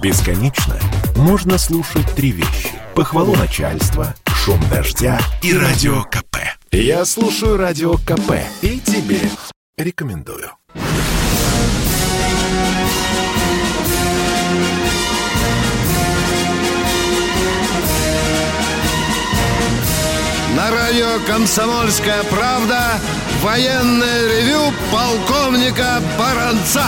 Бесконечно можно слушать три вещи. Похвалу начальства, шум дождя и радио КП. Я слушаю радио КП и тебе рекомендую. На радио «Комсомольская правда» военное ревю полковника Баранца.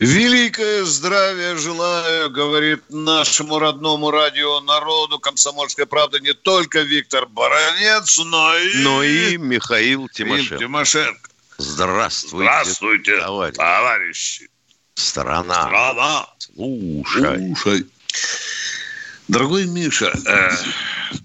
Великое здравие желаю, говорит нашему родному радио народу «Комсомольская правда» не только Виктор Баранец, но и... Но и Михаил Тимошенко. Тимошенко. Здравствуйте, Здравствуйте, товарищ. товарищи. Страна. Страна. Слушай. Слушай. Дорогой Миша, э,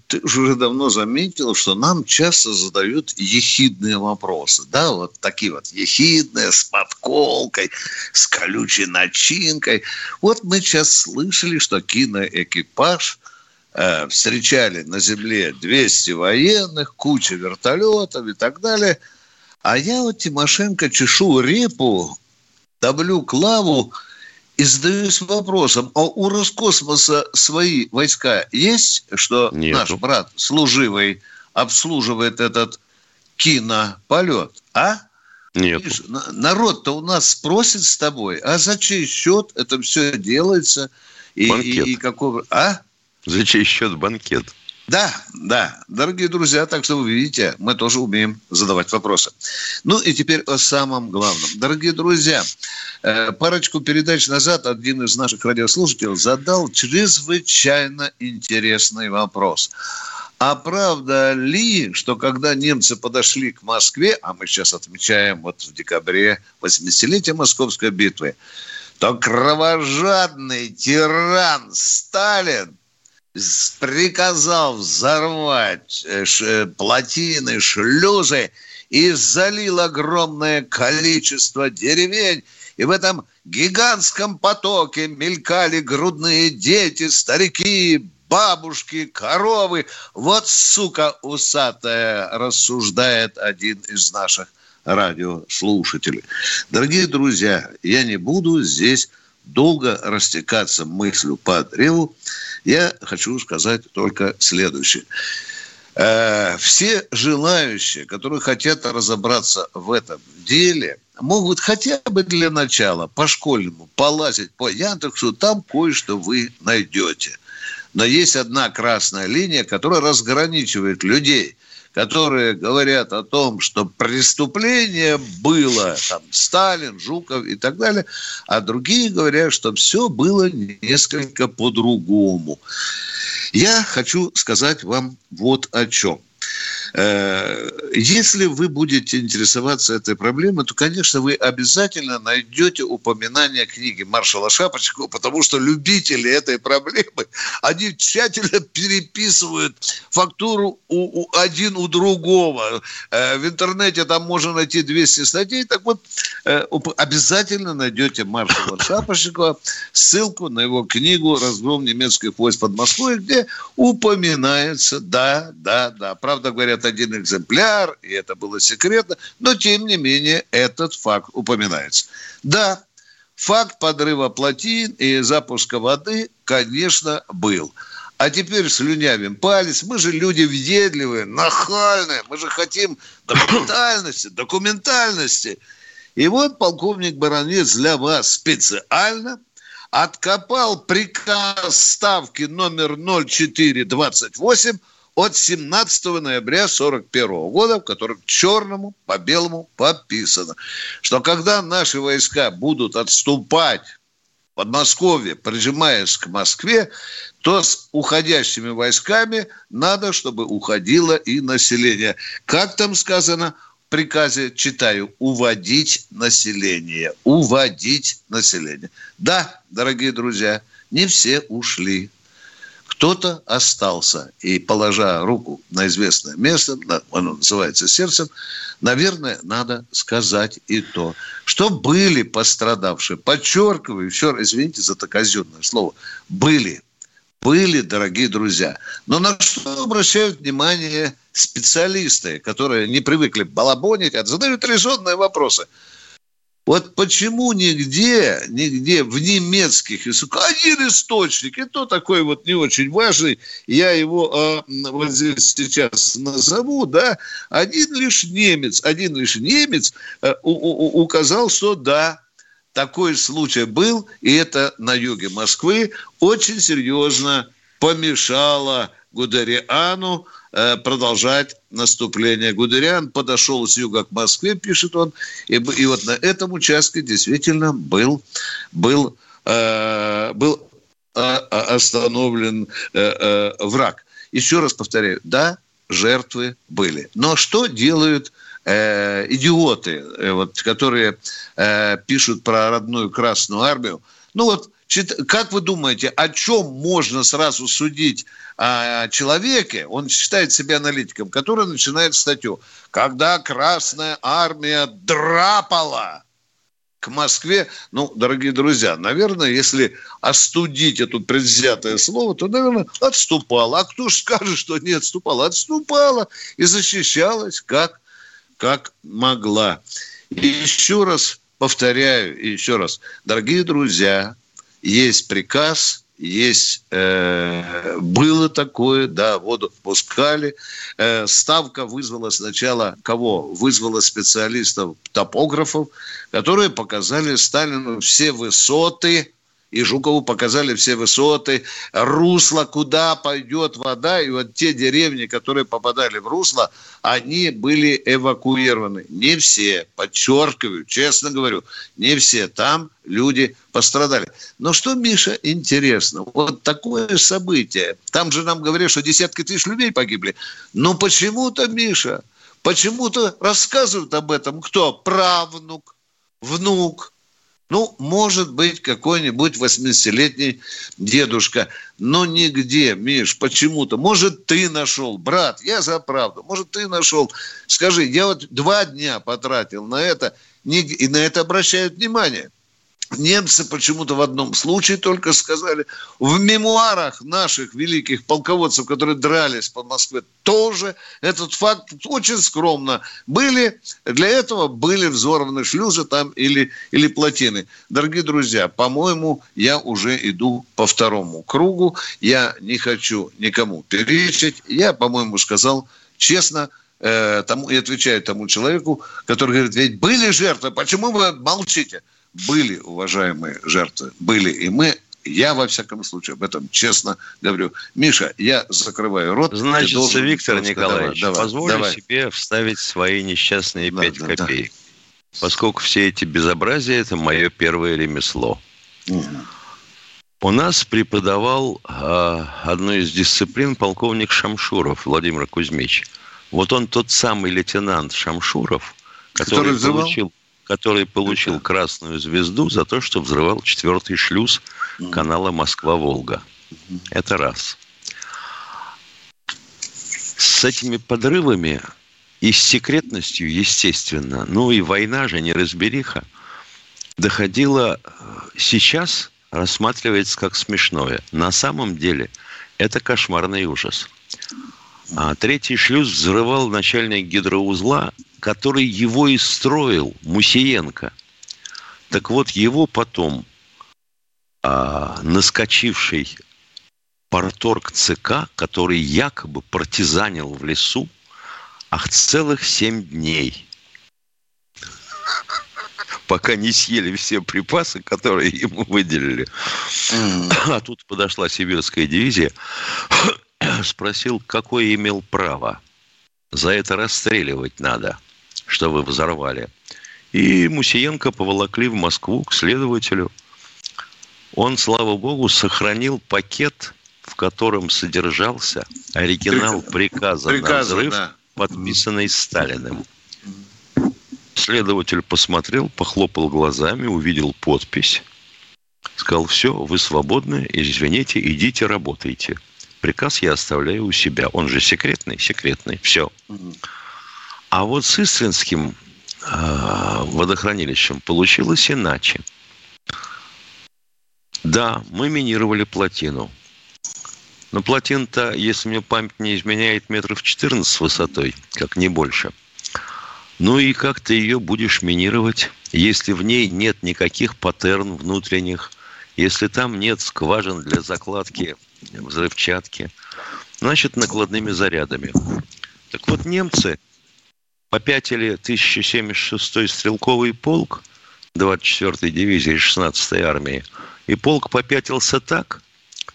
ты же уже давно заметил, что нам часто задают ехидные вопросы. Да, вот такие вот ехидные, с подколкой, с колючей начинкой. Вот мы сейчас слышали, что киноэкипаж э, встречали на земле 200 военных, куча вертолетов и так далее. А я вот Тимошенко чешу репу, давлю клаву и задаюсь вопросом, а у Роскосмоса свои войска есть, что Нету. наш брат служивый обслуживает этот кинополет, а? Нет. Народ-то у нас спросит с тобой, а за чей счет это все делается? И, Банкет. и- и какого... А? За чей счет банкет? Да, да, дорогие друзья, так что вы видите, мы тоже умеем задавать вопросы. Ну и теперь о самом главном. Дорогие друзья, э, парочку передач назад один из наших радиослушателей задал чрезвычайно интересный вопрос. А правда ли, что когда немцы подошли к Москве, а мы сейчас отмечаем вот в декабре 80-летие Московской битвы, то кровожадный тиран Сталин приказал взорвать э, э, плотины, шлюзы и залил огромное количество деревень. И в этом гигантском потоке мелькали грудные дети, старики, бабушки, коровы. Вот, сука усатая, рассуждает один из наших радиослушателей. Дорогие друзья, я не буду здесь долго растекаться мыслью по древу. Я хочу сказать только следующее. Э, Все желающие, которые хотят разобраться в этом деле, могут хотя бы для начала по-школьному полазить по Яндексу, там кое-что вы найдете. Но есть одна красная линия, которая разграничивает людей, которые говорят о том, что преступление было, там, Сталин, Жуков и так далее, а другие говорят, что все было несколько по-другому. Я хочу сказать вам вот о чем. Э, Если вы будете интересоваться этой проблемой, то, конечно, вы обязательно найдете упоминание книги маршала Шапочкова, потому что любители этой проблемы, они тщательно переписывают фактуру у, у- один у другого. Э, В интернете там можно найти 200 статей. Так вот, э, обязательно найдете маршала Шапошникова ссылку на его книгу «Разгром немецких войск под Москвой», где упоминается, да, да, да. Правда, говорят, один экземпляр, и это было секретно, но, тем не менее, этот факт упоминается. Да, факт подрыва плотин и запуска воды, конечно, был. А теперь слюнявим палец. Мы же люди въедливые, нахальные. Мы же хотим документальности, документальности. И вот полковник Баранец для вас специально откопал приказ ставки номер 0428 от 17 ноября 41 года, в котором черному по белому подписано, что когда наши войска будут отступать в Подмосковье, прижимаясь к Москве, то с уходящими войсками надо, чтобы уходило и население. Как там сказано в приказе, читаю, уводить население. Уводить население. Да, дорогие друзья, не все ушли. Кто-то остался. И, положа руку на известное место, оно называется сердцем, наверное, надо сказать и то, что были пострадавшие. Подчеркиваю, еще раз, извините за это казенное слово, были. Были, дорогие друзья. Но на что обращают внимание специалисты, которые не привыкли балабонить, а задают резонные вопросы. Вот почему нигде, нигде в немецких языках один источник, и то такой вот не очень важный, я его а, вот здесь сейчас назову, да, один лишь немец, один лишь немец а, у, у, указал, что да, такой случай был, и это на юге Москвы очень серьезно помешало Гудериану Э, продолжать наступление. Гудериан подошел с юга к Москве, пишет он, и, и вот на этом участке действительно был, был, э, был э, остановлен э, э, враг. Еще раз повторяю, да, жертвы были. Но что делают э, идиоты, э, вот, которые э, пишут про родную Красную Армию? Ну вот как вы думаете, о чем можно сразу судить о человеке, он считает себя аналитиком, который начинает статью, когда Красная Армия драпала к Москве, ну, дорогие друзья, наверное, если остудить это предвзятое слово, то, наверное, отступала. А кто же скажет, что не отступала? Отступала и защищалась как, как могла. И еще раз повторяю, еще раз, дорогие друзья, есть приказ, есть э, было такое, да, воду впускали. Э, ставка вызвала сначала кого? Вызвала специалистов, топографов, которые показали Сталину все высоты и Жукову показали все высоты, русло, куда пойдет вода. И вот те деревни, которые попадали в русло, они были эвакуированы. Не все, подчеркиваю, честно говорю, не все. Там люди пострадали. Но что, Миша, интересно, вот такое событие. Там же нам говорят, что десятки тысяч людей погибли. Но почему-то, Миша, почему-то рассказывают об этом кто? Правнук, внук, ну, может быть, какой-нибудь 80-летний дедушка, но нигде, Миш, почему-то. Может, ты нашел, брат, я за правду, может, ты нашел. Скажи, я вот два дня потратил на это, и на это обращают внимание. Немцы почему-то в одном случае только сказали. В мемуарах наших великих полководцев, которые дрались по Москве, тоже этот факт очень скромно были. Для этого были взорваны шлюзы там или, или плотины. Дорогие друзья, по-моему, я уже иду по второму кругу. Я не хочу никому перечить. Я, по-моему, сказал честно, э, тому, и отвечаю тому человеку, который говорит, ведь были жертвы, почему вы молчите? Были, уважаемые жертвы, были. И мы я, во всяком случае, об этом честно говорю. Миша, я закрываю рот. Значит. Виктор Николаевич, давай, позволю давай. себе вставить свои несчастные да, 5 да, копеек. Да. Поскольку все эти безобразия – это мое первое ремесло. Угу. У нас преподавал э, одну из дисциплин полковник Шамшуров Владимир Кузьмич. Вот он тот самый лейтенант Шамшуров, который, который получил который получил красную звезду за то, что взрывал четвертый шлюз канала Москва-Волга. Это раз. С этими подрывами и с секретностью, естественно, ну и война же, неразбериха, доходила э, сейчас, рассматривается как смешное. На самом деле это кошмарный ужас. А третий шлюз взрывал начальник гидроузла который его и строил, Мусиенко. Так вот, его потом а, наскочивший порторг ЦК, который якобы партизанил в лесу, ах, целых семь дней. Пока не съели все припасы, которые ему выделили. А тут подошла сибирская дивизия, спросил, какое имел право. За это расстреливать надо что вы взорвали. И Мусиенко поволокли в Москву к следователю. Он, слава богу, сохранил пакет, в котором содержался оригинал приказа, приказа на взрыв, да. подписанный Сталиным. Следователь посмотрел, похлопал глазами, увидел подпись. Сказал, все, вы свободны, извините, идите, работайте. Приказ я оставляю у себя. Он же секретный, секретный, все. А вот с Истринским э, водохранилищем получилось иначе. Да, мы минировали плотину. Но плотина-то, если мне память не изменяет, метров 14 с высотой, как не больше. Ну и как ты ее будешь минировать? если в ней нет никаких паттерн внутренних, если там нет скважин для закладки взрывчатки, значит, накладными зарядами. Так вот, немцы попятили 1076-й стрелковый полк 24-й дивизии 16-й армии, и полк попятился так,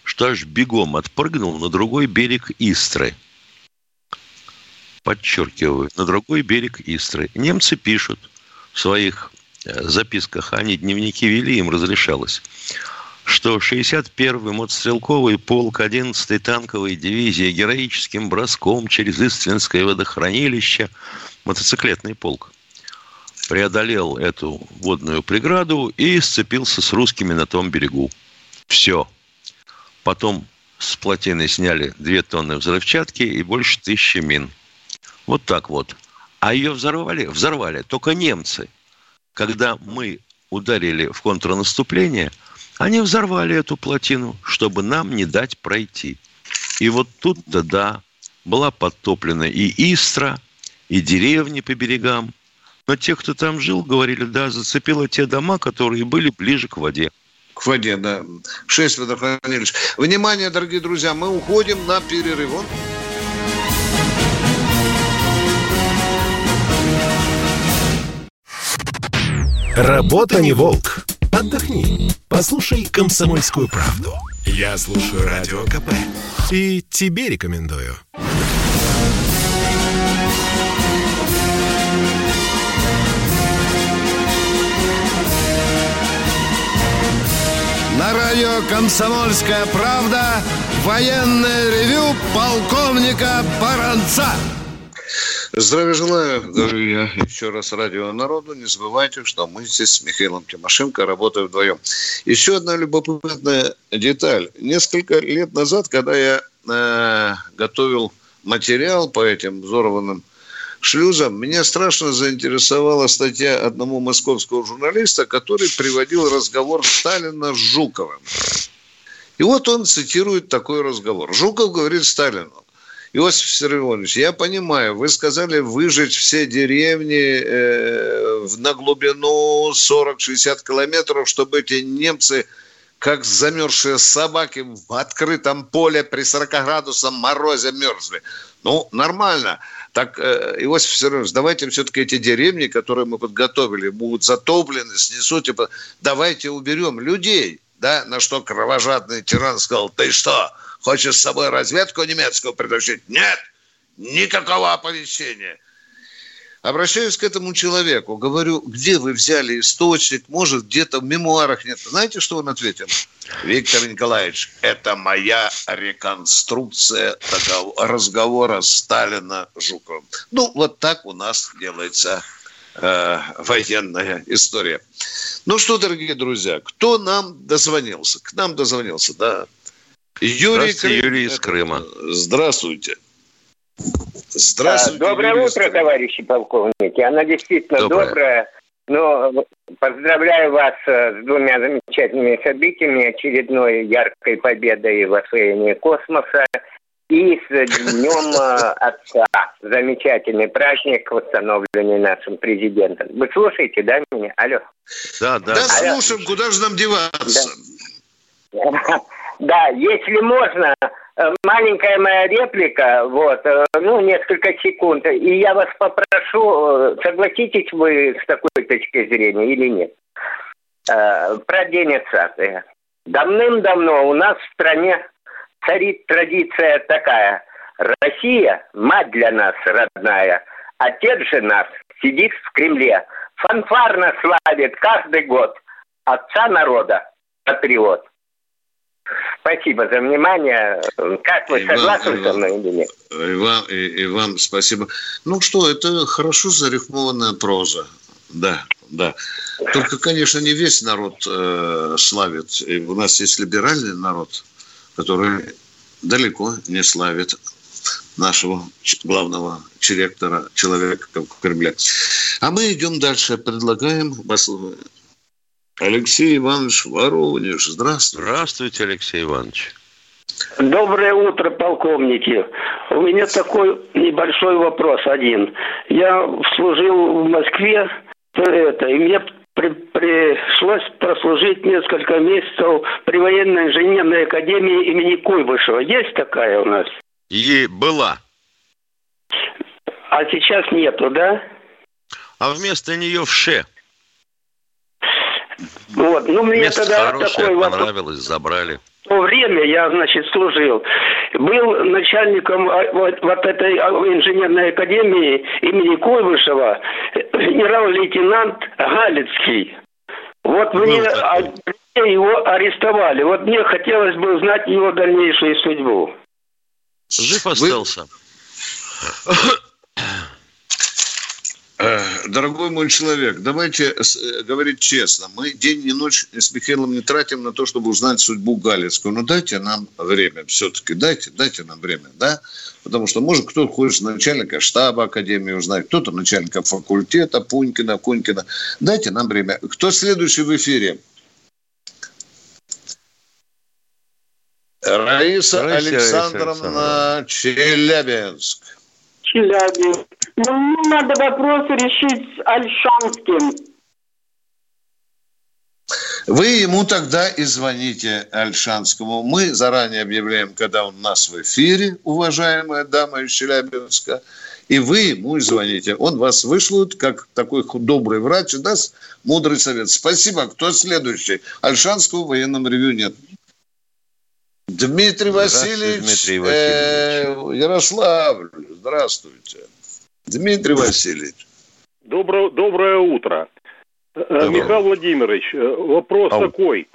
что аж бегом отпрыгнул на другой берег Истры. Подчеркиваю, на другой берег Истры. Немцы пишут в своих э, записках, они дневники вели, им разрешалось, что 61-й мотострелковый полк 11-й танковой дивизии героическим броском через Иствинское водохранилище, мотоциклетный полк, преодолел эту водную преграду и сцепился с русскими на том берегу. Все. Потом с плотины сняли две тонны взрывчатки и больше тысячи мин. Вот так вот. А ее взорвали? Взорвали только немцы. Когда мы ударили в контрнаступление, они взорвали эту плотину, чтобы нам не дать пройти. И вот тут-то, да, была подтоплена и Истра, и деревни по берегам. Но те, кто там жил, говорили, да, зацепило те дома, которые были ближе к воде. К воде, да. Шесть водохранилищ. Внимание, дорогие друзья, мы уходим на перерыв. Работа не волк. Отдохни. Послушай «Комсомольскую правду». Я слушаю Радио КП. И тебе рекомендую. Радио «Комсомольская правда» военное ревю полковника Баранца. Здравия желаю, говорю я еще раз радио народу. Не забывайте, что мы здесь с Михаилом Тимошенко работаем вдвоем. Еще одна любопытная деталь. Несколько лет назад, когда я э, готовил материал по этим взорванным шлюзам, меня страшно заинтересовала статья одного московского журналиста, который приводил разговор Сталина с Жуковым. И вот он цитирует такой разговор. Жуков говорит Сталину, Иосиф Виссарионович, я понимаю, вы сказали выжечь все деревни э, на глубину 40-60 километров, чтобы эти немцы, как замерзшие собаки в открытом поле при 40 градусах морозе мерзли. Ну, нормально. Так, э, Иосиф Виссарионович, давайте все-таки эти деревни, которые мы подготовили, будут затоплены, снесут, типа, давайте уберем людей. Да, на что кровожадный тиран сказал, ты что, Хочешь с собой разведку немецкую притащить? Нет, никакого оповещения. Обращаюсь к этому человеку, говорю, где вы взяли источник, может, где-то в мемуарах нет. Знаете, что он ответил? Виктор Николаевич, это моя реконструкция разговора Сталина с Жуковым. Ну, вот так у нас делается э, военная история. Ну что, дорогие друзья, кто нам дозвонился? К нам дозвонился, да. Юрий, Крым. Юрий из Крыма. Здравствуйте. Здравствуйте. Доброе Юрий утро, товарищи полковники. Она действительно добрая. добрая. Но поздравляю вас э, с двумя замечательными событиями. Очередной яркой победой в освоении космоса и с Днем э, Отца. Замечательный праздник, восстановленный нашим президентом. Вы слушаете, да, меня? Алло. Да, да. Да, Алло. слушаем. Куда же нам деваться? Да. Да, если можно, маленькая моя реплика, вот, э, ну, несколько секунд, и я вас попрошу, э, согласитесь вы с такой точки зрения или нет? Про День отца. Давным-давно у нас в стране царит традиция такая. Россия – мать для нас родная, отец же нас сидит в Кремле. Фанфарно славит каждый год отца народа, патриот. Спасибо за внимание. Как вы, согласны вам, со мной или нет? И вам, и, и вам спасибо. Ну что, это хорошо зарифмованная проза. Да, да. Только, конечно, не весь народ э, славит. И у нас есть либеральный народ, который далеко не славит нашего главного директора, человека в Кремле. А мы идем дальше. Предлагаем Алексей Иванович Воронеж. Здравствуйте. Здравствуйте, Алексей Иванович. Доброе утро, полковники. У меня такой небольшой вопрос один. Я служил в Москве, это, и мне при, пришлось прослужить несколько месяцев при военной инженерной академии имени Куйбышева. Есть такая у нас? И была. А сейчас нету, да? А вместо нее в ШЕ. Вот, ну мне Место тогда хорошее, такой вопрос. понравилось, забрали. В то время я, значит, служил. Был начальником а, вот, вот этой а, инженерной академии имени Куйбышева генерал-лейтенант Галицкий. Вот Был мне такой. а, его арестовали. Вот мне хотелось бы узнать его дальнейшую судьбу. Жив остался. Э, Дорогой мой человек, давайте э, говорить честно. Мы день и ночь с Михаилом не тратим на то, чтобы узнать судьбу Галицкую. Но дайте нам время все-таки. Дайте, дайте нам время, да? Потому что, может, кто-то хочет начальника штаба Академии узнать, кто-то начальника факультета Пунькина, Кунькина. Дайте нам время. Кто следующий в эфире? Раиса Раиса Александровна Челябинск. Челябинск. Ну, мне надо вопрос решить с Альшанским. Вы ему тогда и звоните Альшанскому. Мы заранее объявляем, когда он у нас в эфире, уважаемая дама из Челябинска. И вы ему и звоните. Он вас вышлет, как такой добрый врач, и даст мудрый совет. Спасибо. Кто следующий? Альшанского в военном ревю нет. Дмитрий Васильевич, Дмитрий э, Ярославль. Здравствуйте. Дмитрий Васильевич. Доброе, доброе утро. Э, Доброе. Михаил Владимирович, э, вопрос Ау. такой.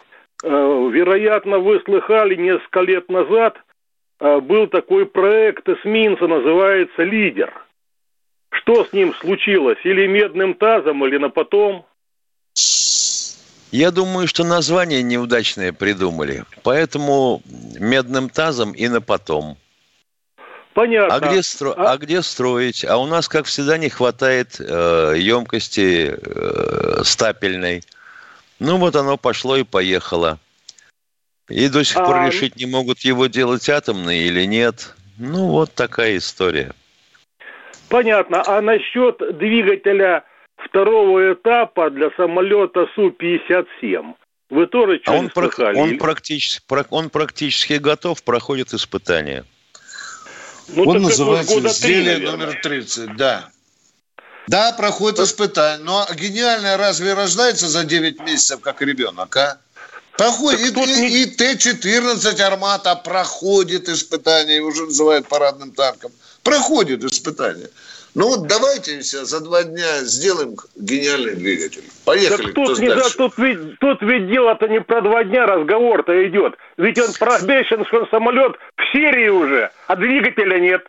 Э, Вероятно, вы слыхали несколько лет назад, э, был такой проект эсминца, называется «Лидер». Что с ним случилось? Или медным тазом, или на потом? Я думаю, что название неудачное придумали. Поэтому медным тазом и на потом. Понятно. А где, стро- А- а где строить? А у нас, как всегда, не хватает э, емкости э, стапельной. Ну вот оно пошло и поехало. И до сих пор А, решить не могут, его делать атомный или нет. Ну вот такая история. Понятно. А насчет двигателя второго этапа для самолета Су-57? Вы тоже А он, прак- он, практически, прак- он практически готов, проходит испытания. Ну, Он называется изделие наверное. номер 30, да. Да, проходит испытание. Но гениальное разве рождается за 9 месяцев, как ребенок, а? Проходит. И, Так и- не- и Т-14 «Армата» проходит испытание, его уже называют парадным танком. Проходит испытание. Ну вот давайте за два дня сделаем гениальный двигатель. Поехали. Так тут, не, да, тут, ведь, тут ведь дело-то не про два дня разговор-то идет. Ведь он пробещен, что самолет в серии уже, а двигателя нет.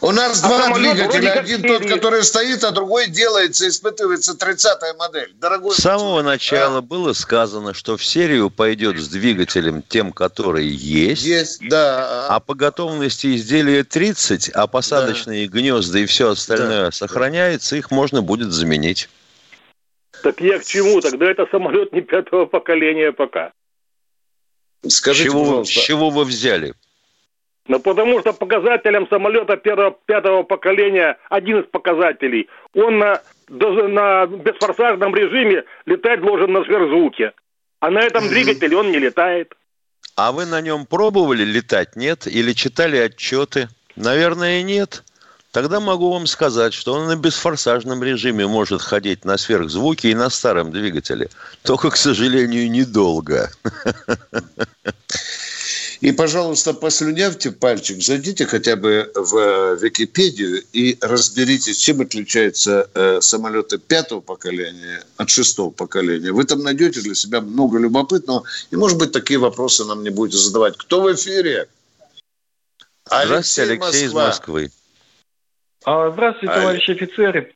У нас А два двигателя. Один серии. тот, который стоит, а другой делается, испытывается 30-я модель. Дорогой С самого человек, начала а? было сказано, что в серию пойдет с двигателем тем, который есть. Есть, да. А по готовности изделия 30, а посадочные гнезда и все остальное Да. сохраняется, их можно будет заменить. Так я к чему? Тогда это самолет не пятого поколения пока. Скажите, чего, пожалуйста, чего вы взяли? Ну, потому что показателем самолета первого, пятого поколения, один из показателей, он на, до- на бесфорсажном режиме летать должен на сверхзвуке. А на этом двигателе он не летает. А вы на нем пробовали летать, нет? Или читали отчеты? Наверное, нет. Тогда могу вам сказать, что он на бесфорсажном режиме может ходить на сверхзвуке и на старом двигателе. Только, к сожалению, недолго. И, пожалуйста, послюнявьте пальчик, зайдите хотя бы в э, Википедию и разберитесь, чем отличаются э, самолеты пятого поколения от шестого поколения. Вы там найдете для себя много любопытного. И, может быть, такие вопросы нам не будете задавать. Кто в эфире? Здравствуйте, Алексей из Москва. Москвы. А, Здравствуйте, Алло. товарищи офицеры.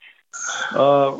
А,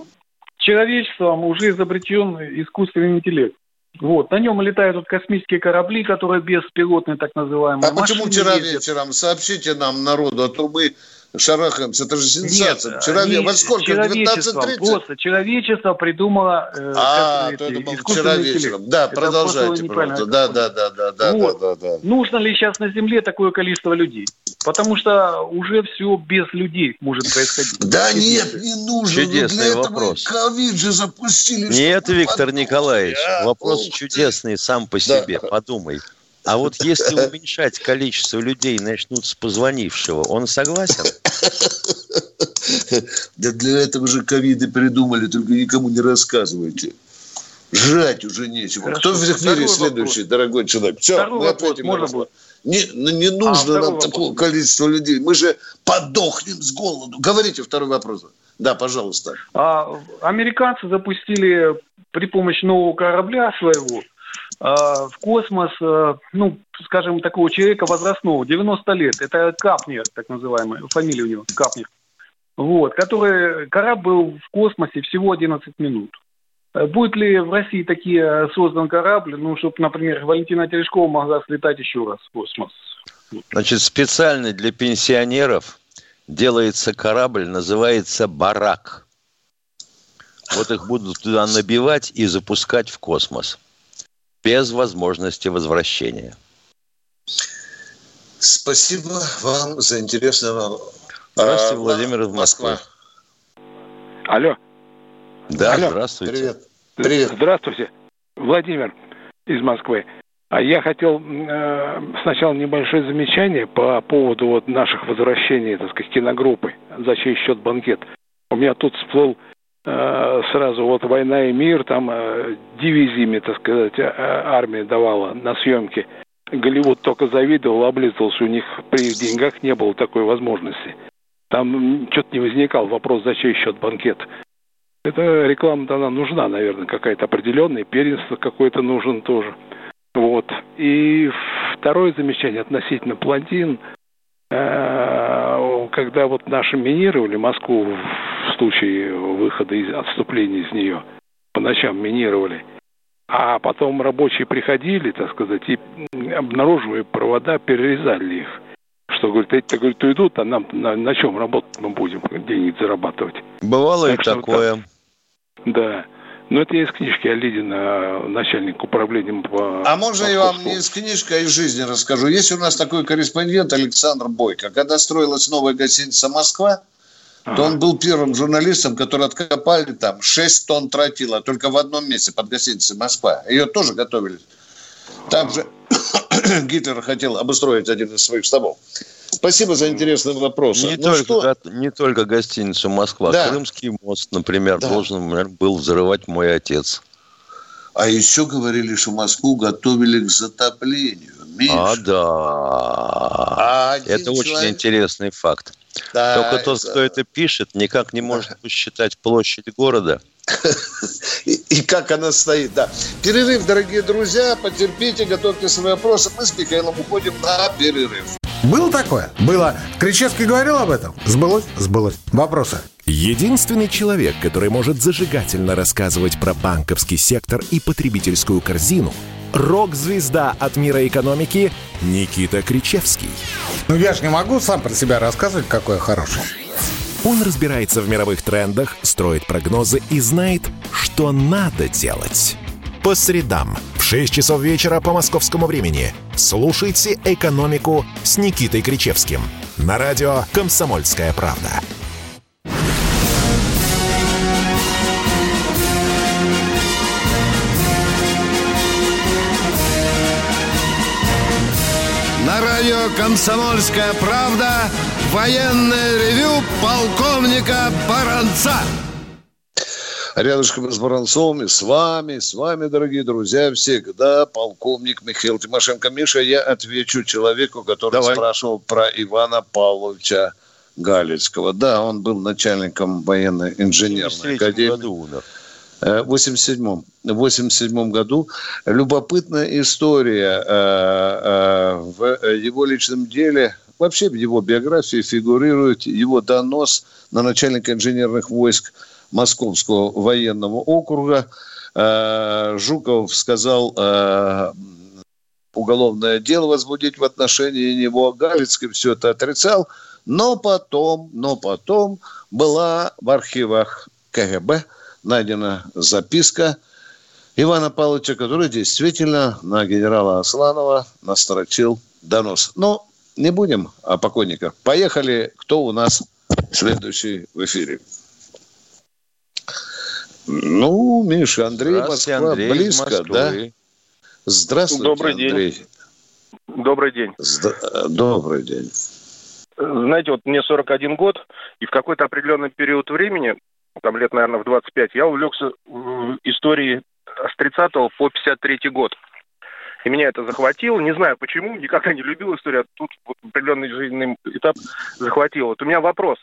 Человечеством уже изобретен искусственный интеллект. Вот, на нем летают вот космические корабли, которые беспилотные, так называемые. А почему вчера ездят. вечером? Сообщите нам, народу, а то мы шарахаемся. Это же сенсация. Нет, вчера они во сколько? человечеством, 19.30? Просто человечество придумало э, А, то это было искусственный вчера вечером. Да, Это продолжайте, пожалуйста. Да, да, да, да, да, Вот. да, да, да. Нужно ли сейчас на Земле такое количество людей? Потому что уже все без людей может происходить. Да нет, не нужно. Чудесный вопрос. ковид же запустили. Нет, Виктор Николаевич, а? вопрос чудесный сам по себе. Подумай. А вот если уменьшать количество людей, начнут с позвонившего, он согласен? Да для этого же ковиды придумали, только никому не рассказывайте. Жрать уже нечего. Хорошо. Кто в мире следующий, вопрос. дорогой человек? Все, второй мы ответим можно будет? Не, ну, не нужно а, нам вопрос. такого количества людей. Мы же подохнем с голоду. Говорите второй вопрос. Да, пожалуйста. А, американцы запустили при помощи нового корабля своего а, в космос, а, ну, скажем, такого человека возрастного, 90 лет. Это Капнер, так называемый, фамилия у него, Капнер. Вот, который, корабль был в космосе всего 11 минут. Э, будет ли в России такие э, создан корабль, ну, чтобы, например, Валентина Терешкова могла слетать еще раз в космос? Значит, специально для пенсионеров делается корабль, называется «Барак». Вот их будут туда набивать и запускать в космос. Без возможности возвращения. Спасибо вам за интересный вопрос. Здравствуйте, Владимир из Москвы. Алло. Да, Алло. здравствуйте. Привет. Привет. Здравствуйте, Владимир из Москвы. А я хотел э, сначала небольшое замечание по поводу вот наших возвращений, так сказать, киногруппы, за чей счет банкет. У меня тут всплыл э, сразу вот «Война и мир», там э, дивизиями, так сказать, э, армия давала на съемки. Голливуд только завидовал, облизывался, у них при деньгах не было такой возможности. Там что-то не возникал вопрос, за чей счет банкет. Эта реклама-то она нужна, наверное, какая-то определенная, первенство какое-то нужен тоже. Вот. И второе замечание относительно плотин. Э, когда вот наши минировали Москву в случае выхода из отступления из нее, по ночам минировали, а потом рабочие приходили, так сказать, и обнаруживая провода, перерезали их. Что, говорит, эти, говорит, уйдут, а нам на, на чем работать мы будем, денег зарабатывать. Бывало так и такое. Там, да. Ну, это я из книжки Олидина, начальник управления по... А можно я вам не из книжки, а из жизни расскажу? Есть у нас такой корреспондент Александр Бойко. Когда строилась новая гостиница «Москва», ага. то он был первым журналистом, который откопали там 6 тонн тротила только в одном месте под гостиницей «Москва». Ее тоже готовили. Там же Гитлер хотел обустроить один из своих штабов. Спасибо за интересный вопрос. Не, ну, только, что? не только гостиница Москва. Да. Крымский мост, например, да. должен например, был взрывать мой отец. А еще говорили, что Москву готовили к затоплению. Миша. А, да. А это человек... очень интересный факт. Да, Только тот, это... кто это пишет, никак не может посчитать площадь города. И, и как она стоит, да. Перерыв, дорогие друзья, потерпите, готовьте свои вопросы. Мы с Михаилом уходим на перерыв. Было такое? Было. Кричевский говорил об этом? Сбылось? Сбылось. Вопросы? Единственный человек, который может зажигательно рассказывать про банковский сектор и потребительскую корзину – рок-звезда от мира экономики Никита Кричевский. Ну я же не могу сам про себя рассказывать, какой я хороший. Он разбирается в мировых трендах, строит прогнозы и знает, что надо делать. По средам в 6 часов вечера по московскому времени слушайте «Экономику» с Никитой Кричевским на радио «Комсомольская правда». На радио «Комсомольская правда» военное ревю полковника Баранца. Рядышком с Баранцовым и с вами, с вами, дорогие друзья, всегда полковник Михаил Тимошенко. Миша, я отвечу человеку, который Давай. спрашивал про Ивана Павловича Галицкого. Да, он был начальником военной инженерной академии. Году. Э, в 87 87 году. Любопытная история э, э, в его личном деле, вообще в его биографии фигурирует его донос на начальника инженерных войск Московского военного округа. Э, Жуков сказал э, уголовное дело возбудить в отношении него. Галицкий все это отрицал. Но потом, но потом была в архивах КГБ найдена записка Ивана Павловича, который действительно на генерала Асланова настрочил донос. Но не будем о покойниках. Поехали, кто у нас следующий в эфире. Ну, Миша, Андрей, Москва, Андрей близко, да? Здравствуйте, Добрый день. Андрей. Добрый день. Зд- Добрый день. Знаете, вот мне 41 год, и в какой-то определенный период времени, там лет, наверное, в 25, я увлекся м, историей с 30 по 53 год. И меня это захватило. Не знаю почему, никогда не любил историю, а тут вот определенный жизненный этап захватил. Вот у меня вопрос.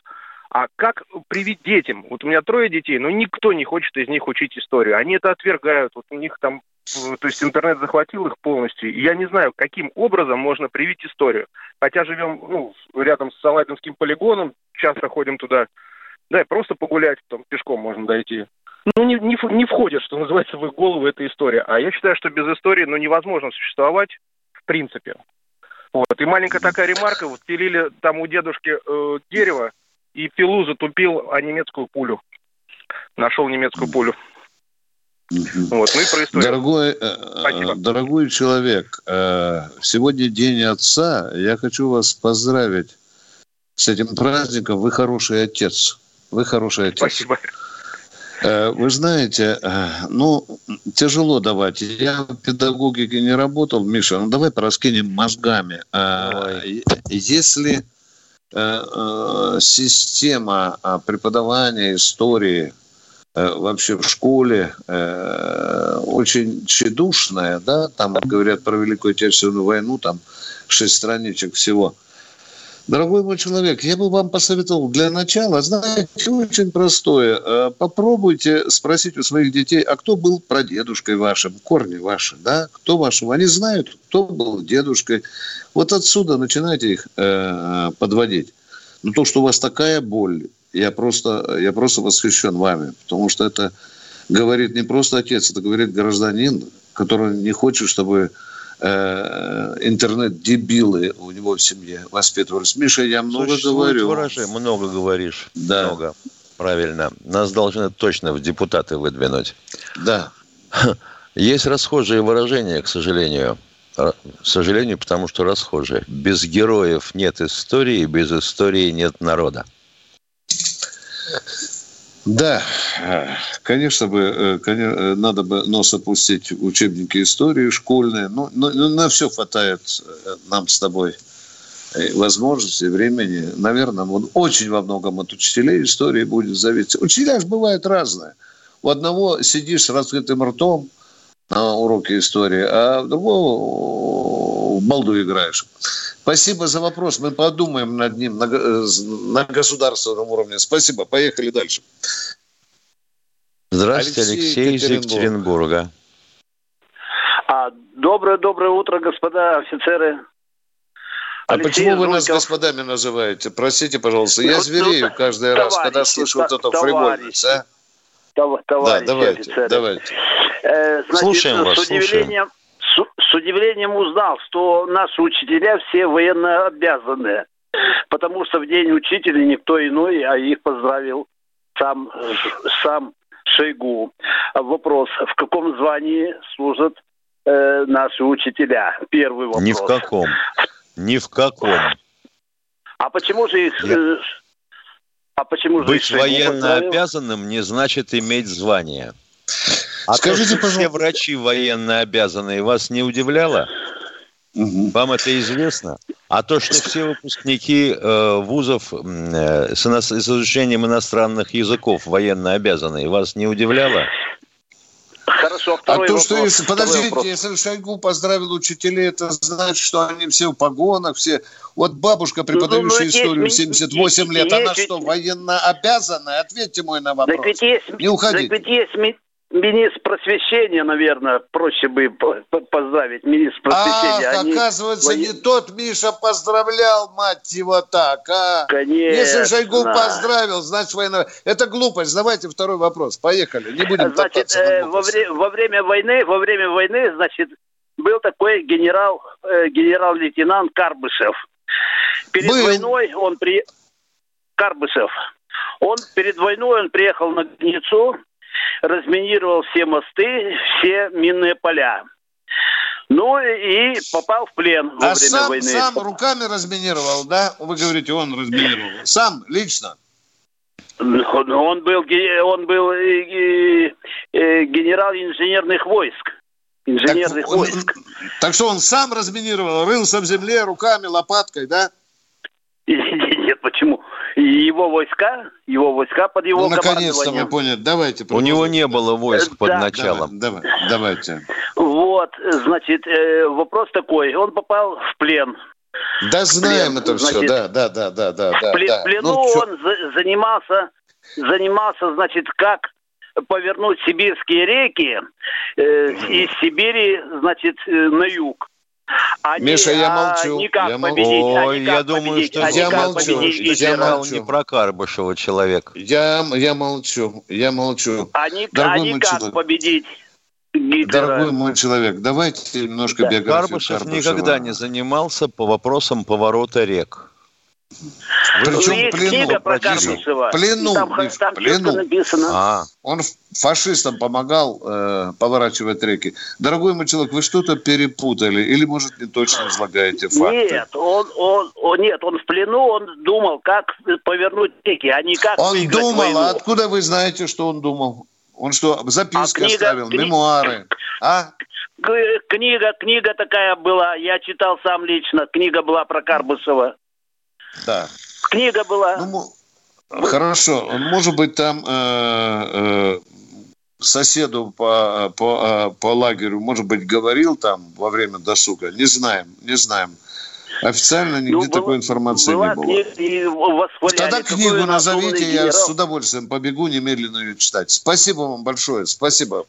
А как привить детям? Вот у меня трое детей, но никто не хочет из них учить историю. Они это отвергают. Вот у них там, э, то есть интернет захватил их полностью. И я не знаю, каким образом можно привить историю. Хотя живем ну, рядом с Салатинским полигоном, часто ходим туда. Да, и просто погулять, там пешком можно дойти. Ну, не, не, не входит, что называется, в их голову эта история. А я считаю, что без истории, ну, невозможно существовать в принципе. Вот. И маленькая такая ремарка. Вот пилили там у дедушки э, дерево, и пилу затупил о немецкую пулю. Нашел немецкую пулю. Вот, ну и про историю. Дорогой, э, э, дорогой человек, э, сегодня День Отца. Я хочу вас поздравить с этим праздником. Вы хороший отец. Вы хороший отец. Спасибо. Э, Вы знаете, э, ну, тяжело давать. Я в педагогике не работал, Миша, ну давай пораскинем мозгами. Если э, э, система э, преподавания истории вообще в школе очень тщедушная, да, там говорят про Великую Отечественную войну, там шесть страничек всего – Дорогой мой человек, я бы вам посоветовал для начала, знаете, очень простое. Э, Попробуйте спросить у своих детей, а кто был прадедушкой вашим, корни ваши, да? Кто вашего? Они знают, кто был дедушкой. Вот отсюда начинайте их э, подводить. Но то, что у вас такая боль, я просто, я просто восхищен вами, потому что это говорит не просто отец, это говорит гражданин, который не хочет, чтобы интернет-дебилы у него в семье воспитывались. Миша, я много Существует говорю. выражение, много говоришь. Да. Много. Правильно. Нас должны точно в депутаты выдвинуть. Да. Есть расхожие выражения, к сожалению. К сожалению, потому что расхожие. Без героев нет истории, без истории нет народа. Да, э, конечно бы, э, коне- э, надо бы нос опустить учебники истории школьные. Ну, но, но на все хватает нам с тобой возможности, времени. Наверное, вот очень во многом от учителей истории будет зависеть. Учителя же бывают разные. У одного сидишь с раскрытым ртом на уроке истории, а у другого в балду играешь. Спасибо за вопрос. Мы подумаем над ним на, э, на государственном уровне. Спасибо. Поехали дальше. Здравствуйте, Алексей, Алексей, из Екатеринбург. Екатеринбурга. А, доброе, доброе утро, господа офицеры. А Алексей почему вы нас господами называете? Простите, пожалуйста. Я Ну, зверею ну, каждый раз, когда товарищи, слышу вот эту фривольность. А? Тов- Да, товарищи давайте, офицеры. давайте. Э, значит, Слушаем вас, с удивлением, с, с удивлением узнал, что наши учителя все военно обязаны. Потому что в день учителя никто иной, а их поздравил сам, сам Шойгу. Вопрос, в каком звании служат э, наши учителя? Первый вопрос. Ни в каком. Ни в каком. А почему же их... э, а почему же Быть военно обязанным не значит иметь звание. А Скажите, то, что все врачи военно обязанные, вас не удивляло? Вам это известно? А то, что все выпускники э, вузов э, с, ино- с изучением иностранных языков военно обязанные, вас не удивляло? Хорошо, А второй то, вопрос. что если, подождите, вопрос. если Шойгу поздравил учителей, это значит, что они все в погонах, все. Вот бабушка, преподающая ну, есть историю ми- 78 лет, есть она что, военно обязана? Ответьте мой на Так вопрос. ведь есть, Не уходите. так ведь есть министр просвещения, наверное, проще бы по- по- поздравить министр Ах, просвещения. Они оказывается, воен- не тот Миша поздравлял, мать его так, а? Конечно. Если Шойгу поздравил, значит военно... Это глупость. Давайте второй вопрос. Поехали. Не будем Значит, э, во, вре- во время войны, во время войны, значит, был такой генерал, э, генерал-лейтенант Карбышев. Перед Был. войной он при... Карбышев. Он перед войной он приехал на границу, разминировал все мосты, все минные поля. Ну и попал в плен во А время сам, войны. сам руками разминировал, да? Вы говорите, он разминировал. Сам, лично. Ну, Он был, он был э, э, генерал инженерных войск. Инженерных он- войск. Так что он сам разминировал, рылся в земле руками, лопаткой, да? Нет, почему? И Его войска, его войска под его ну, наконец-то мы поняли. Давайте. У него не было войск под Да. началом. Давай, давай, давайте. Вот, значит, э, вопрос такой. Он попал в плен. Да знаем Плен, это все, значит, да, да, да, да, да, да. В да. плену Ну, чё- он за- занимался, занимался, значит, как повернуть сибирские реки э, из Сибири, значит, э, на юг. А не- Миша, я а молчу, никак я молчу. победить, а Ой, никак я думаю, победить, что а Я молчу, победить я молчу. не про Карбышева человек. Я, я молчу, я молчу. А, ни- а Дорогой мой никак человек. победить Гитлера. Дорогой мой человек, давайте немножко Да. биографию Карбышев Карбышева. никогда не занимался по вопросам поворота рек. Причем Ну, в есть плену, книга про. Карбышева. Плену, Там, там плену. написано. А, Он фашистам помогал э, поворачивать реки. Дорогой мой человек, вы что-то перепутали или, может, не точно излагаете факты? Нет, он, он, он, нет, он в плену, он думал, как повернуть реки, а не как Он думал, войну. а откуда вы знаете, что он думал? Он что, записки А книга- оставил, кни- мемуары? А? Книга, книга такая была, я читал сам лично, книга была про Карбышева. Да. Книга была. Ну, Хорошо, может быть, там э, э, соседу по, по, э, по лагерю, может быть, говорил там во время досуга. Не знаем, не знаем. Официально нигде Ну, была- такой информации была не было. книга. Тогда книгу назовите, я генерал. с удовольствием побегу немедленно ее читать. Спасибо вам большое, спасибо.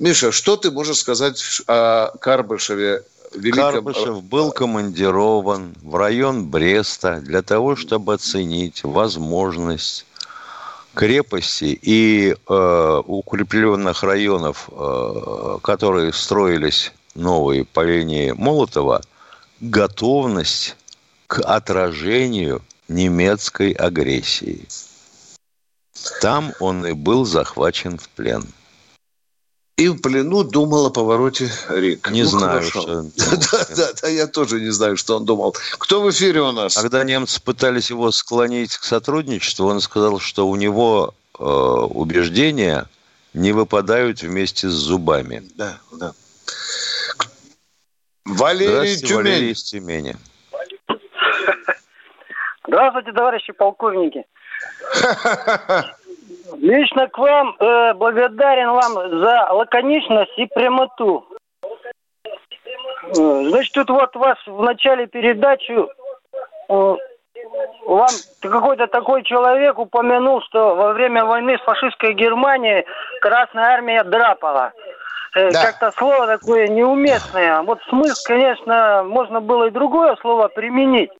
Миша, что ты можешь сказать о Карбышеве? Карбышев был командирован в район Бреста для того, чтобы оценить возможность крепости и э, укрепленных районов, э, которые строились новые по линии Молотова, готовность к отражению немецкой агрессии. Там он и был захвачен в плен. И в плену думал о повороте рек. Не Ну, знаю, хорошо. что он Да, да, да, я тоже не знаю, что он думал. Кто в эфире у нас? Когда немцы пытались его склонить к сотрудничеству, он сказал, что у него э, убеждения не выпадают вместе с зубами. Да, да. Валерий Тюмень. Валерий из Тюмени. Здравствуйте, товарищи полковники. Лично к вам э, благодарен вам за лаконичность и прямоту. Э, Значит, тут вот вас в начале передачи э, вам какой-то такой человек упомянул, что во время войны с фашистской Германией Красная Армия драпала. Э, Да. Как-то слово такое неуместное. Вот смысл, конечно, можно было и другое слово применить.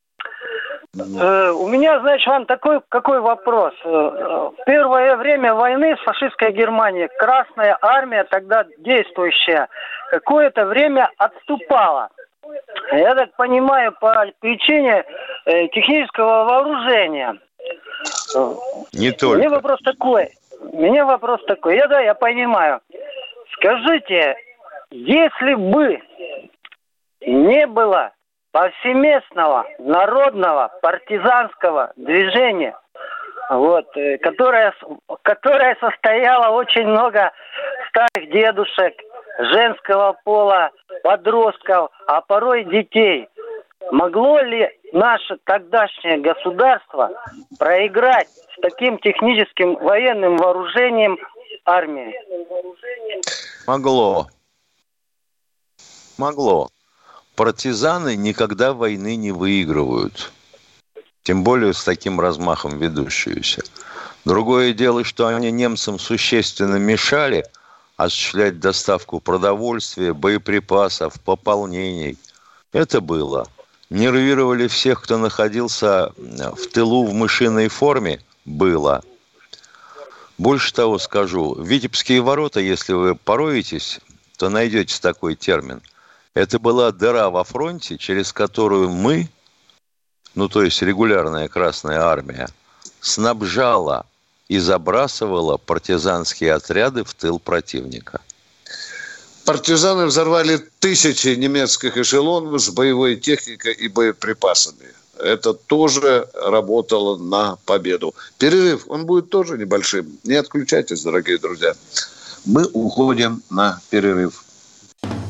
Э, У меня, знаешь, вам такой какой вопрос. Э, э, В первое время войны с фашистской Германией Красная армия, тогда действующая, какое-то время отступала. Я так понимаю, по причине технического вооружения. Не Мне только. вопрос такой. У меня вопрос такой. Я да, я понимаю. Скажите, если бы не было повсеместного народного партизанского движения, вот, э, которое, которое состояло очень много старых дедушек, женского пола, подростков, а порой детей. Могло ли наше тогдашнее государство проиграть с таким техническим военным вооружением армии? Могло. Могло. Партизаны никогда войны не выигрывают. Тем более с таким размахом ведущуюся. Другое дело, что они немцам существенно мешали осуществлять доставку продовольствия, боеприпасов, пополнений. Это было. Нервировали всех, кто находился в тылу в мышиной форме. Было. Больше того скажу, Витебские ворота, если вы пороетесь, то найдете такой термин. Это была дыра во фронте, через которую мы, ну то есть регулярная Красная Армия, снабжала и забрасывала партизанские отряды в тыл противника. партизаны взорвали тысячи немецких эшелонов с боевой техникой и боеприпасами. Это тоже работало на победу. Перерыв, он будет тоже небольшим. Не отключайтесь, дорогие друзья. Мы уходим на перерыв.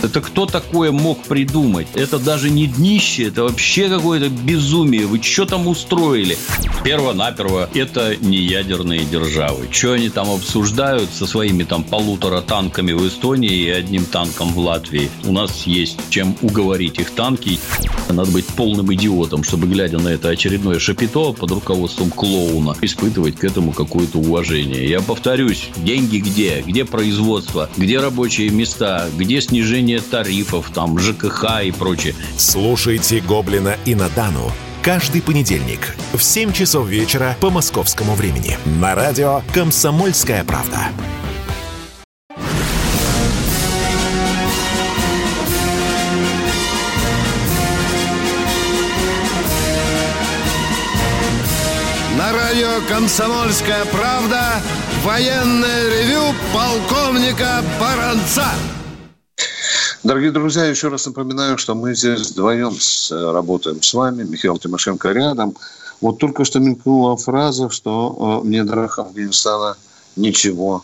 Это кто такое мог придумать? Это даже не днище, это вообще какое-то безумие. Вы что там устроили? Перво-наперво, это не ядерные державы. Что они там обсуждают со своими там полутора танками в Эстонии и одним танком в Латвии? У нас есть чем уговорить их танки. Надо быть полным идиотом, чтобы, глядя на это очередное шапито под руководством клоуна, испытывать к этому какое-то уважение. Я повторюсь, деньги где? Где производство? Где рабочие места? Где снижение повышение тарифов, там, ЖКХ и прочее. Слушайте «Гоблина» и «Надану» каждый понедельник в 7 часов вечера по московскому времени на радио «Комсомольская правда». На радио «Комсомольская правда» военное ревю полковника Баранца. Дорогие друзья, еще раз напоминаю, что мы здесь вдвоем с, э, работаем с вами. Михаил Тимошенко рядом. Вот только что мелькнула фраза, что э, в недрах Афганистана ничего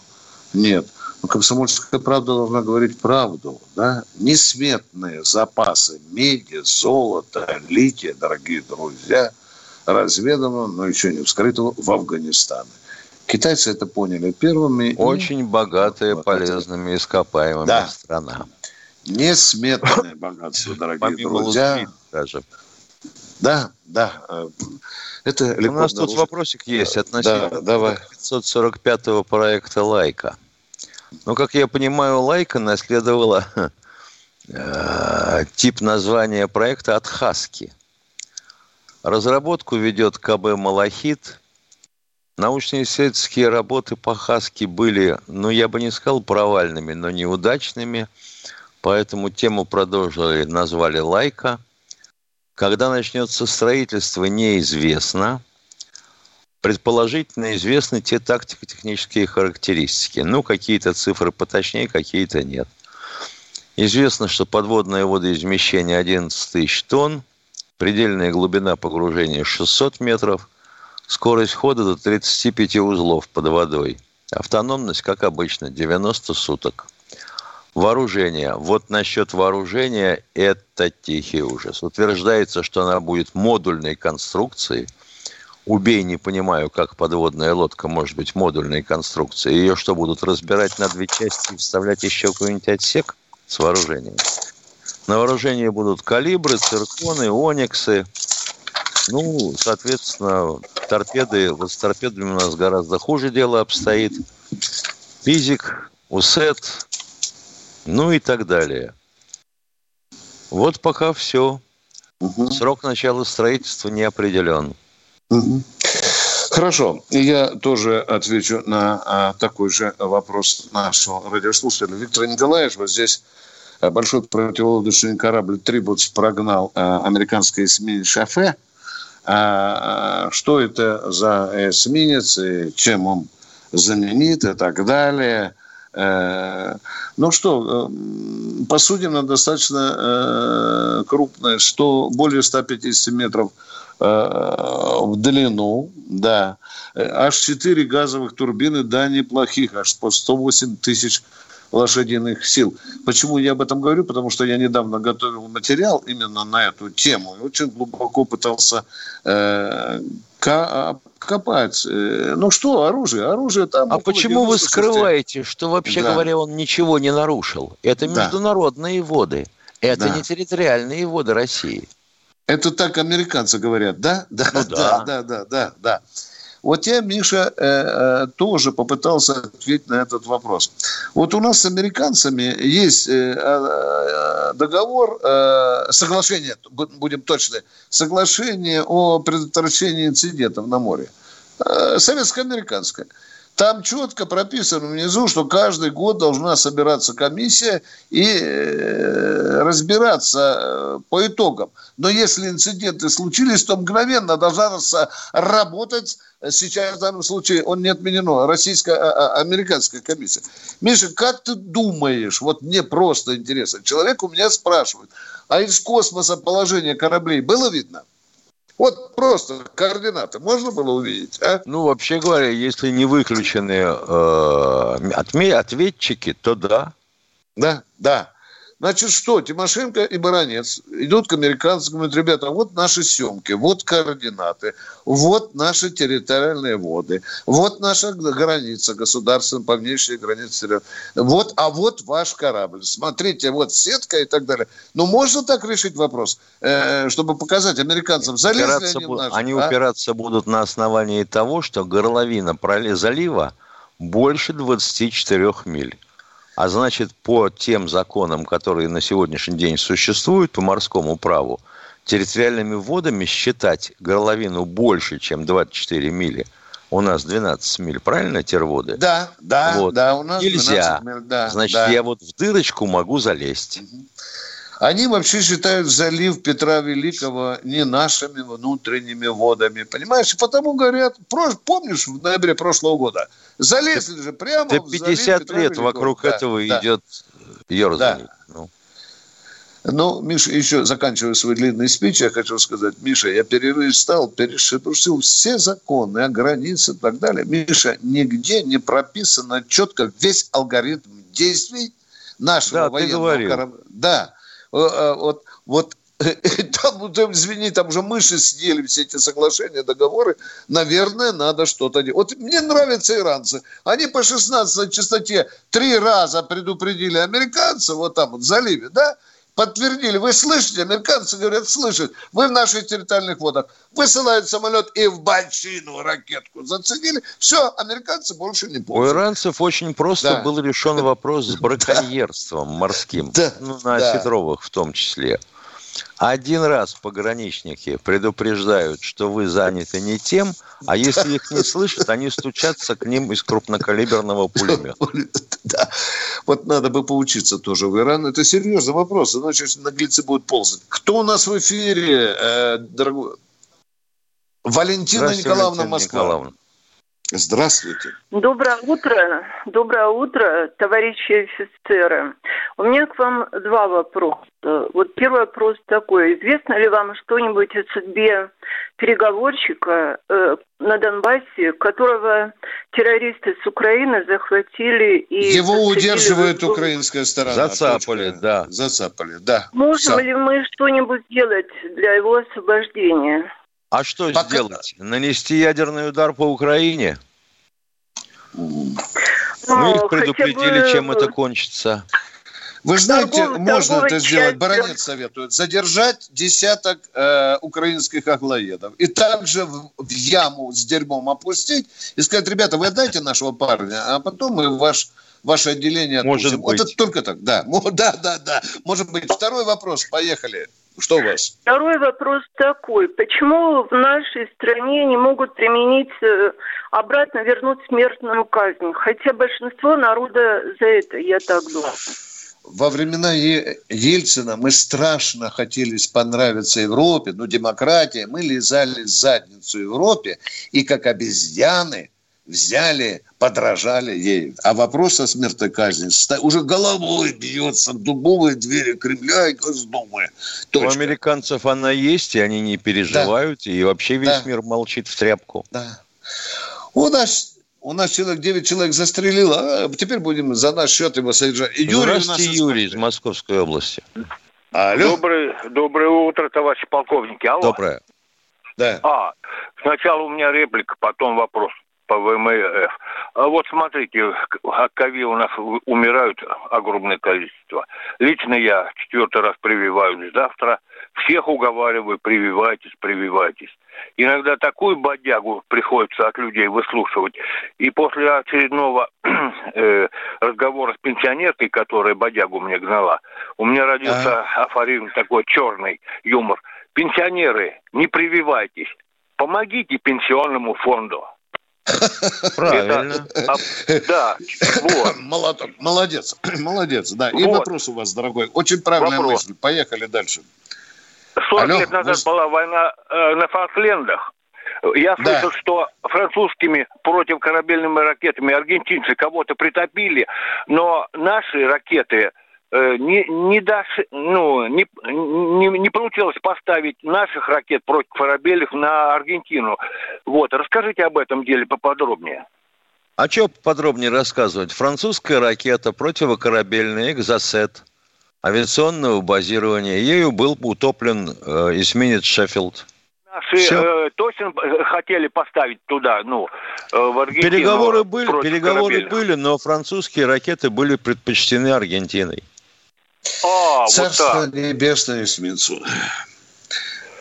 нет. Но комсомольская правда должна говорить правду. Да? Несметные запасы меди, золота, лития, дорогие друзья, разведано, но еще не вскрытого в Афганистане. Китайцы это поняли первыми. Очень богатая полезными ископаемыми да. страна. Несметное богатство, дорогие друзья. Даже. Да, да. Э, это У нас тут вопросик есть относительно да, давай. 545-го проекта «Лайка». Ну, как я понимаю, «Лайка» наследовала э, тип названия проекта от «Хаски». Разработку ведет КБ «Малахит». Научно-исследовательские работы по «Хаски» были, ну, я бы не сказал провальными, но неудачными – Поэтому тему продолжили, назвали «Лайка». Когда начнется строительство, неизвестно. Предположительно известны те тактико-технические характеристики. Ну, какие-то цифры поточнее, какие-то нет. Известно, что подводное водоизмещение 11 тысяч тонн, предельная глубина погружения 600 метров, скорость хода до 35 узлов под водой. Автономность, как обычно, 90 суток. Вооружение. Вот насчет вооружения это тихий ужас. Утверждается, что она будет модульной конструкцией. Убей, не понимаю, как подводная лодка может быть модульной конструкцией. Ее что, будут разбирать на две части и вставлять еще какой-нибудь отсек с вооружением? На вооружении будут калибры, цирконы, ониксы. Ну, соответственно, торпеды, вот с торпедами у нас гораздо хуже дело обстоит. Пизик, УСЭТ, ну и так далее. Вот пока все. Угу. Срок начала строительства не определен. Угу. Хорошо. Я тоже отвечу на а, такой же вопрос нашего радиослушателя. Виктор Николаевич, вот здесь а, большой противолодочный корабль «Трибутс» прогнал а, американский эсминец «Шафе». А, что это за эсминец и чем он знаменит и так далее – ну что, э, посудина достаточно э, крупная, 100, более 150 метров в длину, да. Аж 4 газовых турбины, да, неплохих, аж по 108 тысяч лошадиных сил. Почему я об этом говорю? Потому что я недавно готовил материал именно на эту тему и очень глубоко пытался э, копать. Э, ну что, оружие? Оружие там... А почему вы скрываете, что, вообще да. говоря, он ничего не нарушил? Это международные да. воды. Это да. не территориальные воды России. Это так американцы говорят, да? Да, ну, да. да, да, да, да, да. Вот я, Миша, э, э, тоже попытался ответить на этот вопрос. Вот у нас с американцами есть э, договор, соглашение, будем точны, соглашение о предотвращении инцидентов на море. Советско-американское. Там четко прописано внизу, что каждый год должна собираться комиссия и э, разбираться э, по итогам. Но если инциденты случились, то мгновенно должна работать сейчас в данном случае он не отменено, российская, а, а, американская комиссия. Миша, как ты думаешь, вот мне просто интересно, человек у меня спрашивает, а из космоса положение кораблей было видно? Вот просто координаты можно было увидеть, а? Ну, вообще говоря, если не выключены э, ответчики, то да. Да, да. Значит, что? Тимошенко и Баранец идут к американцам, говорят, ребята, вот наши съемки, вот координаты, вот наши территориальные воды, вот наша граница государственная, по внешней границе. Вот, а вот ваш корабль. Смотрите, вот сетка и так далее. Ну, можно так решить вопрос, э, чтобы показать американцам, залезли упираться они в наш, Они а? упираться будут на основании того, что горловина залива больше 24 миль. А значит, по тем законам, которые на сегодняшний день существуют по морскому праву, территориальными водами считать горловину больше, чем 24 мили. У нас 12 миль, правильно, терводы? Да, да, вот. да, у нас Нельзя. миль, да. Значит, да. я вот в дырочку могу залезть. Они вообще считают залив Петра Великого не нашими внутренними водами. Понимаешь? Потому говорят, помнишь, в ноябре прошлого года, залезли же прямо да в 50 Петра лет вокруг да, этого да. идет ерзание. Да. Ну. Ну, Миша, еще заканчивая свой длинный спич, я хочу сказать, Миша, я перелистал, перешепушил все законы о границе и так далее. Миша, нигде не прописано четко весь алгоритм действий нашего да, военного корабля. Да, Э, э, вот, вот там, там, извини, там уже мыши съели все эти соглашения, договоры. Наверное, надо что-то делать. Вот мне нравятся иранцы. Они по 16 частоте три раза предупредили американцев, вот там вот в заливе, да? подтвердили. Вы слышите? Американцы говорят, слышат. Вы в наших территориальных водах. Высылают самолет и в большину ракетку заценили. Все, американцы больше не помнят. У иранцев очень просто да. был решен вопрос с браконьерством морским. Да. Ну, на да. в том числе. Один раз пограничники предупреждают, что вы заняты не тем, а если их не слышат, они стучатся к ним из крупнокалиберного пулемета. Да. Вот надо бы поучиться тоже в Иран. Это серьезный вопрос, иначе наглецы будут ползать. Кто у нас в эфире, э, дорогой? Валентина Николаевна Москва. Николаевна. Здравствуйте. Доброе утро. Доброе утро, товарищи офицеры. У меня к вам два вопроса. Вот первый вопрос такой. Известно ли вам что-нибудь о судьбе переговорщика э, на Донбассе, которого террористы с Украины захватили и... Его удерживает в... украинская сторона. Зацапали, точка. да. Зацапали, да. Можем Сам. ли мы что-нибудь сделать для его освобождения? А что Пока... сделать? Нанести ядерный удар по Украине? Ну, Мы их предупредили, бы... чем это кончится. Вы знаете, торговый, можно торговый это сделать. Баранец советует задержать десяток э, украинских аглоедов и также в, в яму с дерьмом опустить и сказать, ребята, вы отдайте нашего парня, а потом мы ваш ваше отделение отпустим. Может быть. Вот это только так, да. Да, да, да. Может быть. Второй вопрос. Поехали. Что у вас? Второй вопрос такой. Почему в нашей стране не могут применить, э, обратно вернуть смертную казнь? Хотя большинство народа за это, я так думаю. Во времена Ельцина мы страшно хотели понравиться Европе, ну, демократия, мы лизали задницу Европе, и как обезьяны взяли, подражали ей. А вопрос о смертной казни уже головой бьется в дубовые двери Кремля и Госдумы. Точка. У американцев она есть, и они не переживают, да. и вообще весь да. мир молчит в тряпку. Да. У нас у нас человек, 9 человек застрелило, а теперь будем за наш счет его содержать. И Юрий Здравствуйте, Юрий из Московской области. Алло. Доброе, доброе утро, товарищи полковники. Алло. Доброе. Да. А, сначала у меня реплика, потом вопрос по ВМФ. А вот смотрите, от ковид у нас умирают огромное количество. Лично я четвертый раз прививаюсь завтра. Всех уговариваю, прививайтесь, прививайтесь. Иногда такую бодягу приходится от людей выслушивать. И после очередного э, разговора с пенсионеркой, которая бодягу мне гнала, у меня родился а? афоризм такой черный юмор. Пенсионеры, не прививайтесь, помогите пенсионному фонду. Правильно. Это, а, да, вот. Молодец, молодец, молодец, да. И Вот. вопрос у вас, дорогой. Очень правильная Вопрос. мысль. Поехали дальше. 40 Алло, лет назад вы- была война э, на Фолклендах. Я Да. слышал, что французскими противокорабельными ракетами аргентинцы кого-то притопили, но наши ракеты не, не, доши- ну, не, не, не получилось поставить наших ракет против корабельных на Аргентину. Вот, расскажите об этом деле поподробнее. А что подробнее рассказывать? Французская ракета противокорабельная «Экзосет» авиационного базирования. Ею был утоплен э, эсминец «Шеффилд». Наши Всё. э, точно э, хотели поставить туда, ну, э, в Аргентину. Переговоры были, переговоры корабельных. были, но французские ракеты были предпочтены Аргентиной. А, вот Царство так. небесное эсминцу.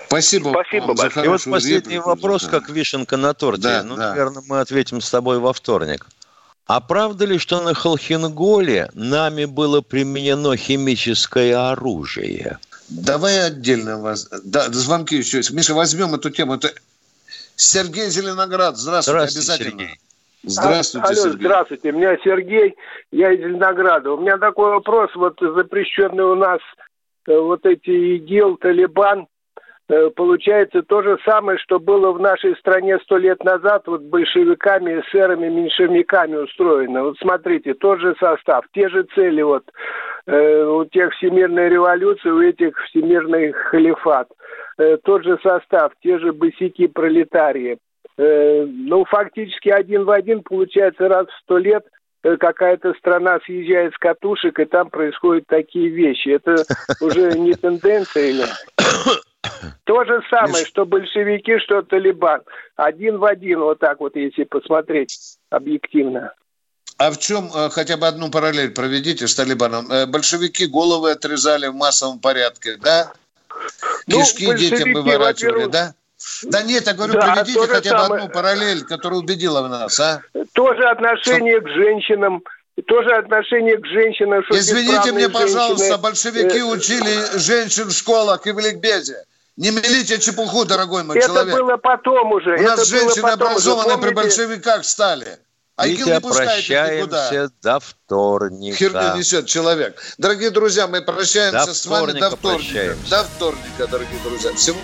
Спасибо, Спасибо вам большое. И вот последний реплику. вопрос, Да. как вишенка на торте. Да, ну, да. наверное, мы ответим с тобой во вторник. А правда ли, что на Холхенголе нами было применено химическое оружие? Давай отдельно вас... Да, звонки еще есть. Миша, возьмем эту тему. Это Сергей Зеленоград. Здравствуйте, Здравствуйте, обязательно. Сергей. Здравствуйте, Алло, Сергей. здравствуйте, меня Сергей, я из Зеленограда. У меня такой вопрос, вот запрещенный у нас э, вот эти ИГИЛ, Талибан, э, получается то же самое, что было в нашей стране сто лет назад вот большевиками, эсерами, меньшевиками устроено. Вот смотрите, тот же состав, те же цели вот э, у тех всемирной революции, у этих всемирный халифат. Э, тот же состав, те же босики пролетарии. Э, ну, фактически один в один, получается, раз в сто лет э, какая-то страна съезжает с катушек, и там происходят такие вещи. Это уже не тенденция. То же самое, что большевики, что Талибан. Один в один, вот так вот, если посмотреть объективно. А в чем э, хотя бы одну параллель проведите с Талибаном? Большевики головы отрезали в массовом порядке, да? Ну, Кишки детям большевики, выворачивали, да? Да нет, я говорю, Да, же хотя бы самое. одну параллель, которая убедила нас, а? Тоже отношение к женщинам, тоже отношение к женщинам. что Извините мне, пожалуйста, женщины, большевики э, учили женщин в школах и в ликбезе. Не мелите чепуху, дорогой мой Это человек. было потом уже. У нас это женщины образованные при большевиках стали. А ИГИЛ Витя, не пускает их никуда. прощаемся до вторника. Херню несет человек. Дорогие друзья, мы прощаемся До с вами до вторника вторника. прощаемся. До вторника, дорогие друзья. Всего